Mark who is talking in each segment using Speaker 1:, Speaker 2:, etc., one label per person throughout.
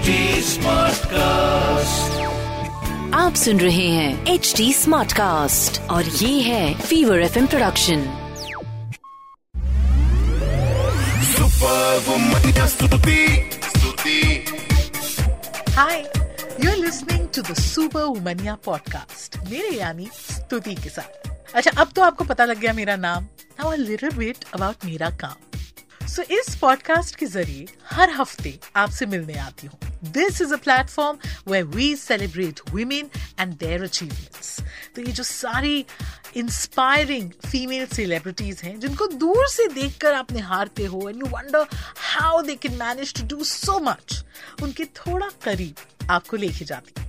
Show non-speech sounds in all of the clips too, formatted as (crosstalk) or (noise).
Speaker 1: HD Smartcast.
Speaker 2: आप सुन रहे हैं एच डी स्मार्ट कास्ट और ये है फीवर एफ़ प्रोडक्शन
Speaker 1: Superwoman स्तुति स्तुति।
Speaker 3: Hi, you're listening to the Super Womania मेरे यानी स्तुति के साथ। अच्छा अब तो आपको पता लग गया मेरा नाम। Now a little bit about मेरा काम। सो so, इस पॉडकास्ट के ज़रिए हर हफ़्ते आपसे मिलने आती हूँ। This is a platform where we celebrate women and their achievements तो ये जो सारी इंस्पायरिंग फीमेल सेलिब्रिटीज हैं, जिनको दूर से देखकर आप निहारते हो and you wonder how they can manage to do so much उनके थोड़ा करीब आपको लेके जाती हूँ।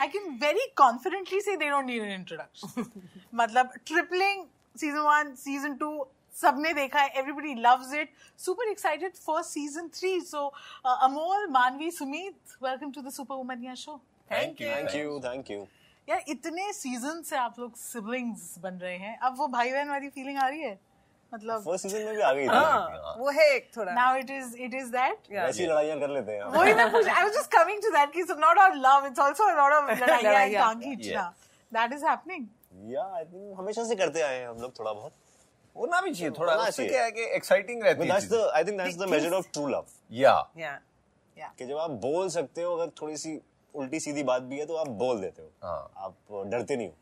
Speaker 3: I can very confidently say they don't need an introduction. मतलब tripling season one, season two, सबने देखा है everybody loves it super excited for season three so uh, Amol Manvi Sumit welcome to the Superwomania show
Speaker 4: Thank you. Thank you. Thank you.
Speaker 3: यार इतने season से आप लोग siblings बन रहे हैं अब वो भाई बहन वाली फीलिंग आ रही है मतलब
Speaker 4: फ़र्स्ट सीज़न में भी आ गई थी हाँ।
Speaker 5: वो है एक थोड़ा।
Speaker 3: Now it is it is that
Speaker 4: ऐसी लड़ाइयाँ कर लेते हैं।
Speaker 3: वही मैं पूछ I was just coming to that कि it's not of love it's also a lot of लड़ाइयाँ एंड। टांग खींचना दैट इज़ हैपनिंग
Speaker 4: या आई थिंक हमेशा से करते आए हैं हम लोग थोड़ा बहुत।
Speaker 6: होना भी चाहिए थोड़ा
Speaker 4: होना
Speaker 6: उससे
Speaker 4: चाहिए।
Speaker 6: क्या है कि एक्साइटिंग रहती है
Speaker 4: that's the I think that's the major of true love
Speaker 6: या
Speaker 5: या
Speaker 4: कि जब आप बोल सकते हो अगर थोड़ी सी उल्टी सीधी बात भी है तो आप बोल देते हो।
Speaker 6: हाँ।
Speaker 4: आप डरते नहीं हो।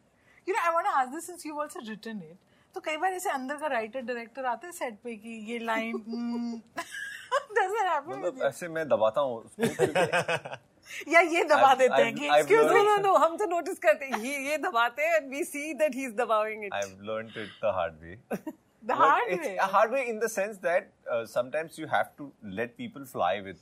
Speaker 3: You know I want to ask this since you also written it तो कई बार ऐसे अंदर का राइटर डायरेक्टर आते हैं सेट पे कि ये (laughs) हम्म, (laughs)
Speaker 6: लाइन ऐसे मैं दबाता हूँ (laughs)
Speaker 3: या ये दबा देते हैं कि एक्सक्यूज
Speaker 5: नो नो नो हम तो नोटिस करते हैं ये दबाते हैं we see that he is दबाउइंग it I
Speaker 6: have learned it the hard way
Speaker 3: the
Speaker 6: hard
Speaker 3: way
Speaker 6: a hard way in the sense that sometimes you have to let people fly with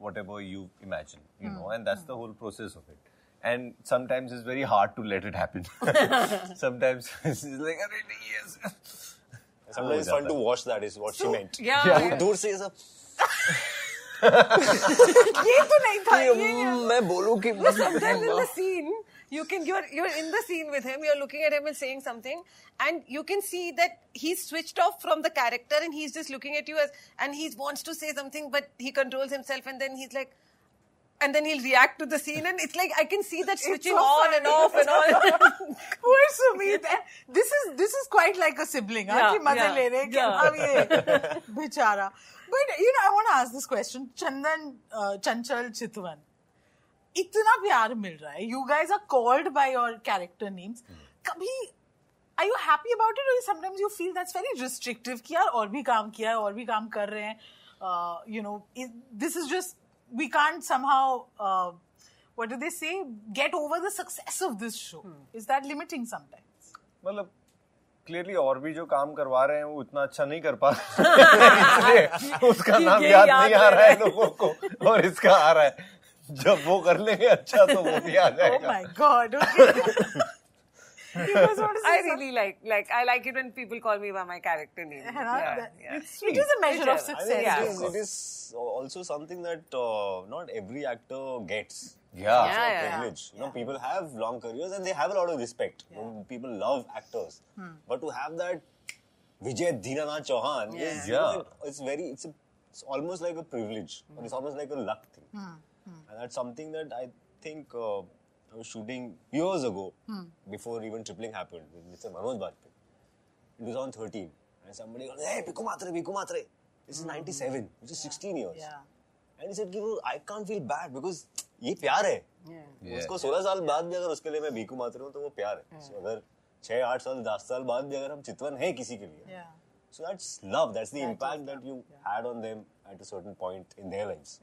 Speaker 6: whatever you imagine you know and that's the whole process of it And sometimes it's very hard to let it happen. (laughs) sometimes (laughs) it's like, "अरे नहीं, yes.
Speaker 4: Sometimes it's fun to watch that is what she meant
Speaker 5: Yeah. (laughs)
Speaker 4: दूर से ये सब
Speaker 3: ये तो नहीं था ये
Speaker 6: मैं बोलूं कि
Speaker 5: No, sometimes in the scene, you can you're you're in the scene with him, you're looking at him and saying something, and you can see that he's switched off from the character and he's just looking at you as and he wants to say something, but he controls himself and then he's like and then he'll react to the scene and it's like I can see that switching
Speaker 3: so
Speaker 5: on and
Speaker 3: funny.
Speaker 5: off and on. (laughs)
Speaker 3: Poor Sumit. And this is this is quite like a sibling. हाँ,
Speaker 5: Yeah,
Speaker 3: कि मजे
Speaker 5: yeah,
Speaker 3: ले रहे हैं कि
Speaker 5: yeah.
Speaker 3: अब ये बेचारा. (laughs) But you know, I want to ask this question. Chandan, uh, Chanchal, Chitwan. इतना प्यार मिल रहा है. You guys are called by your character names. कभी are you happy about it or sometimes you feel that's very restrictive कि यार और भी काम किया है और भी काम कर रहे हैं. Uh, you know, it, this is just we can't somehow. Uh, what do they say? Get over the success of this show. Is that limiting sometimes?
Speaker 6: मतलब क्लियरली और भी जो काम करवा रहे हैं वो उतना अच्छा नहीं कर पा (laughs) रहे इसलिए उसका नाम
Speaker 5: ये
Speaker 6: याद
Speaker 5: याद
Speaker 6: नहीं आ
Speaker 5: रह
Speaker 6: रहा है
Speaker 5: रहा है।
Speaker 6: लोगों को और इसका आ रहा है जब वो कर लेंगे अच्छा तो वो भी आ
Speaker 3: Oh
Speaker 6: जाएगा
Speaker 3: my god. Okay. (laughs) you guys want to say
Speaker 5: I really like like I like it when people call me by my character name.
Speaker 3: something? है ना?
Speaker 5: Yeah,
Speaker 3: That-
Speaker 5: yeah.
Speaker 3: it's- It is a measure of
Speaker 5: Whichever.
Speaker 4: I
Speaker 3: success.
Speaker 4: think
Speaker 5: Yeah,
Speaker 4: it,
Speaker 5: of
Speaker 4: is,
Speaker 5: course.
Speaker 4: also something that uh, not every actor gets.
Speaker 6: Yeah.
Speaker 5: Yeah,
Speaker 4: It's a
Speaker 5: yeah.
Speaker 4: privilege. You know, people have long careers and they have a lot of respect. You know, people love actors, hmm. but to have that Vijay Dinanath Chauhan is
Speaker 5: Yeah.
Speaker 4: know, it's very it's a, it's almost like a privilege or it's hmm. almost like a luck thing, hmm. and that's something that I think uh, I was shooting years ago before even tripling happened with Mr. Manoj Bajpayee in 2013, and somebody goes, "Hey, Biku Matre, Biku Matre." This is 97, which is 16 years.
Speaker 3: Yeah.
Speaker 4: And said कि वो I can't feel bad because ये प्यार है
Speaker 6: Yeah.
Speaker 4: उसको 16 साल बाद भी अगर उसके लिए मैं भीखू मात्र हूँ तो वो प्यार है So अगर 6 8 साल 10 साल बाद भी अगर हम चितवन है किसी के लिए
Speaker 3: Yeah.
Speaker 4: so that's love that's the impact that you had on them at a certain point in their lives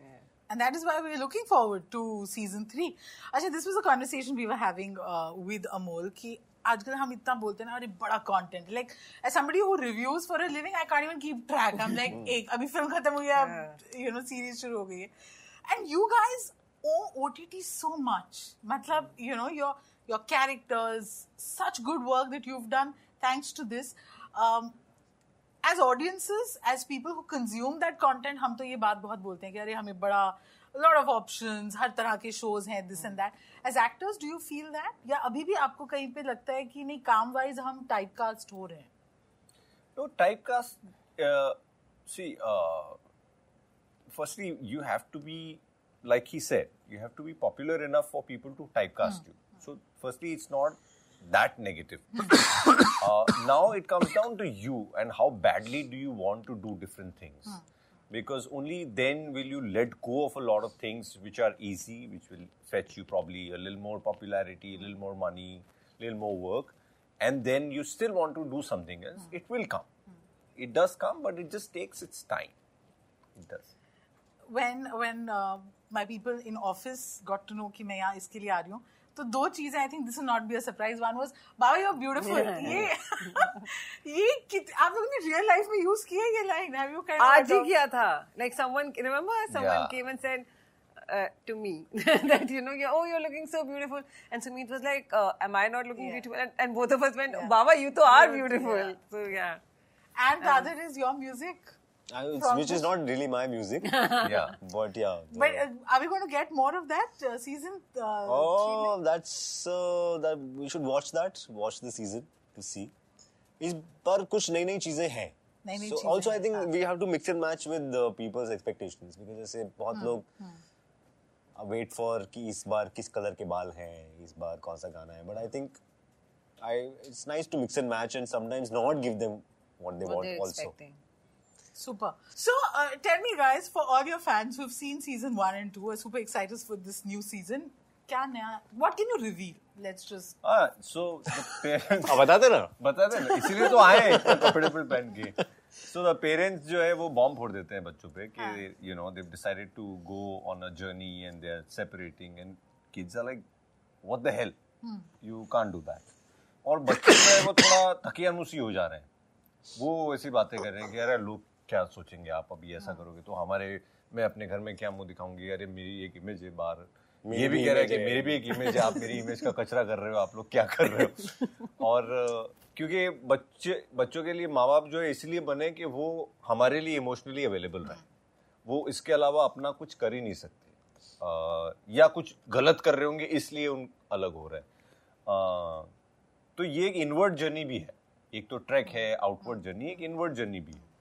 Speaker 3: And that is why we're looking forward to season three. Actually, this was a conversation we were having uh, with Amol. Ki आजकल हम इतना बोलते ना अरे बड़ा content like somebody who reviews for a living I can't even keep track I am like एक अभी film खत्म हुई है यू नो सीरीज़ शुरू हो गई है। And you guys O OTT so much मतलब you know your your characters such good work that you have done thanks to this as audiences as people who consume that content हम तो ये बात बहुत बोलते हैं कि अरे हमें बड़ा lot of options, हर तरह के shows हैं this and that. As actors, do you feel that? या अभी भी आपको कहीं पे लगता है कि नहीं काम wise हम typecast हो रहे हैं?
Speaker 6: No, typecast. Uh, see, uh, firstly, you have to be, like he said, you have to be popular enough for people to typecast you. So, firstly, it's not that negative. uh, now it comes down to you and how badly do you want to do different things. Because only then will you let go of a lot of things which are easy, which will fetch you probably a little more popularity, a little more money, a little more work, and then you still want to do something else. It will come. It does come, but it just takes its time. It does.
Speaker 3: when when uh, my people in office got to know कि मैं यहाँ इसके लिए आ रही हूँ तो दो चीज़ें I think this not be a surprise one was Baba you are beautiful ये ये आप लोगों ने रियल लाइफ में यूज़ किया ये लाइन हैव यू
Speaker 5: आज ही किया था like someone remember someone
Speaker 6: Yeah.
Speaker 5: came and uh, to me that you know you're, oh you're looking so beautiful and Sumit was like uh, am I not looking
Speaker 3: Yeah.
Speaker 5: beautiful and, and both of us went yeah. Baba you to are beautiful
Speaker 3: Yeah.
Speaker 5: so yeah
Speaker 3: and the other is your music
Speaker 4: I, it's,
Speaker 3: From
Speaker 4: which is
Speaker 3: the-
Speaker 4: not really my music. (laughs)
Speaker 6: Yeah.
Speaker 4: But yeah. the-
Speaker 3: but uh, are we going to get more of that uh, season uh, three
Speaker 4: Oh,
Speaker 3: में?
Speaker 4: that's uh, that we should watch that. Watch the season to see. इस पर कुछ नई नई चीजें हैं.
Speaker 3: नई-नई
Speaker 4: So
Speaker 3: चीजें
Speaker 4: also I
Speaker 3: हैं,
Speaker 4: think
Speaker 3: हाँ.
Speaker 4: we have to mix and match with the people's expectations because जैसे बहुत लोग वेट फॉर कि इस बार किस कलर के बाल हैं इस बार कौन सा गाना है but I think I it's nice to mix and match and sometimes not give them what they
Speaker 5: what
Speaker 4: want
Speaker 5: they're
Speaker 4: also
Speaker 5: expecting
Speaker 3: Super. So, uh, tell me, guys, for all your fans who've seen season one and two, are super excited for this new season. क्या नया? What can you reveal? Let's just.
Speaker 6: Ah, so the parents. (laughs)
Speaker 4: अब बता देना
Speaker 6: बता दे इसीलिए तो आए कपड़े पे पहन के सो द पेरेंट्स जो है वो बॉम्ब फोड़ देते हैं बच्चों पे कि you know they decided to go on a journey and they are separating and kids are like what the hell you can't do that और बच्चे जो है वो थोड़ा थकियानुसी हो जा रहे हैं वो ऐसी बातें कर रहे हैं कि अरे लोग क्या सोचेंगे आप अभी ऐसा करोगे? तो हमारे मैं अपने घर में क्या मुँह दिखाऊँगी? अरे मेरी एक इमेज है बाहर। ये भी कह रहा है कि मेरी भी एक इमेज है आप मेरी इमेज का कचरा कर रहे हो आप लोग क्या कर रहे हो? (laughs) और क्योंकि बच्चे बच्चों के लिए माँ बाप जो है इसलिए बने कि वो हमारे लिए इमोशनली अवेलेबल रहे। वो इसके अलावा अपना कुछ कर ही नहीं सकते। या कुछ गलत कर रहे होंगे इसलिए उन अलग हो रहे हैं। तो ये एक इनवर्ड जर्नी भी है। एक तो ट्रैक है आउटवर्ड जर्नी एक इनवर्ड जर्नी भी है।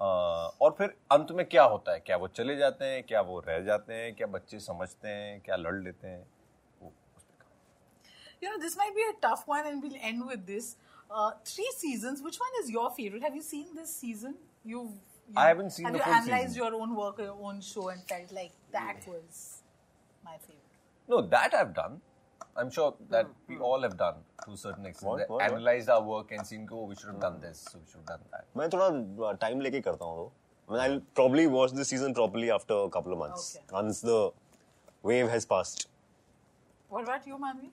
Speaker 6: और फिर अंत में क्या होता है क्या वो चले जाते हैं क्या वो रह जाते हैं क्या बच्चे समझते हैं क्या लड़ लेते हैं।
Speaker 3: You know, this might be a tough one, and we'll end with this. Uh, three seasons. Which one is your favorite? Have you seen this season? You've. You,
Speaker 6: I haven't seen
Speaker 3: have
Speaker 6: the
Speaker 3: you
Speaker 6: full
Speaker 3: analyzed
Speaker 6: season.
Speaker 3: your own work, your own show, and felt like that was my favorite?
Speaker 6: No, that I've done. I'm sure that we all have done to a certain extent.
Speaker 4: What,
Speaker 6: That
Speaker 4: what, what?
Speaker 6: Analyzed our work and seen, oh, we should have done this, so we should have done that.
Speaker 4: मैं थोड़ा time लेके करता हूँ वो I mean, I'll probably watch this season properly after a couple of months
Speaker 3: Okay.
Speaker 4: once the wave has passed.
Speaker 3: What about you, Manvi?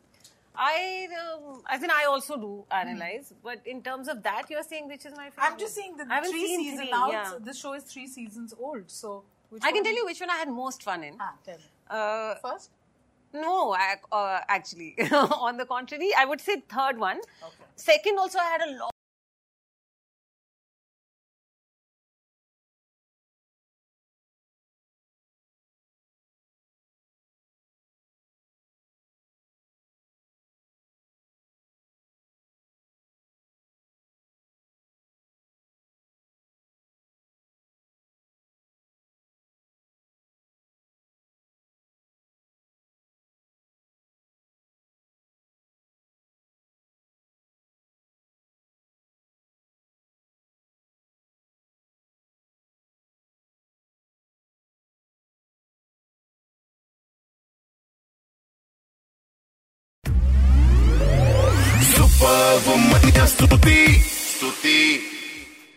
Speaker 5: I um, I think I also do analyze but in terms of that you're saying which is my favorite
Speaker 3: I'm just saying the
Speaker 5: I haven't
Speaker 3: three
Speaker 5: seen
Speaker 3: seasons
Speaker 5: three,
Speaker 3: now.
Speaker 5: yeah.
Speaker 3: it's- This show is three seasons old, so. Which
Speaker 5: I can
Speaker 3: one-
Speaker 5: tell you which one I had most fun in
Speaker 3: Ah, tell me.
Speaker 5: uh,
Speaker 3: First.
Speaker 5: No, I, uh, actually, (laughs) on the contrary, I would say third one.
Speaker 3: Okay.
Speaker 5: Second, also, I had a lot.
Speaker 1: Superwoman स्तुति स्तुति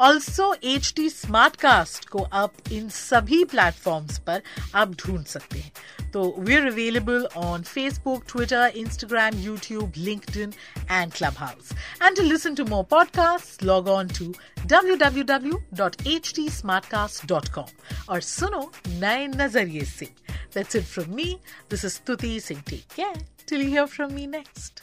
Speaker 3: Also H T smart cast को आप इन सभी platforms पर आप ढूंढ सकते हैं तो we are available on Facebook Twitter Instagram YouTube linked and Clubhouse and to listen to more podcast log on to www.htsmartcast.com और सुनो नए नज़रिए से That's it from me. This is Stuti Singh. Take care. Till you hear from me next.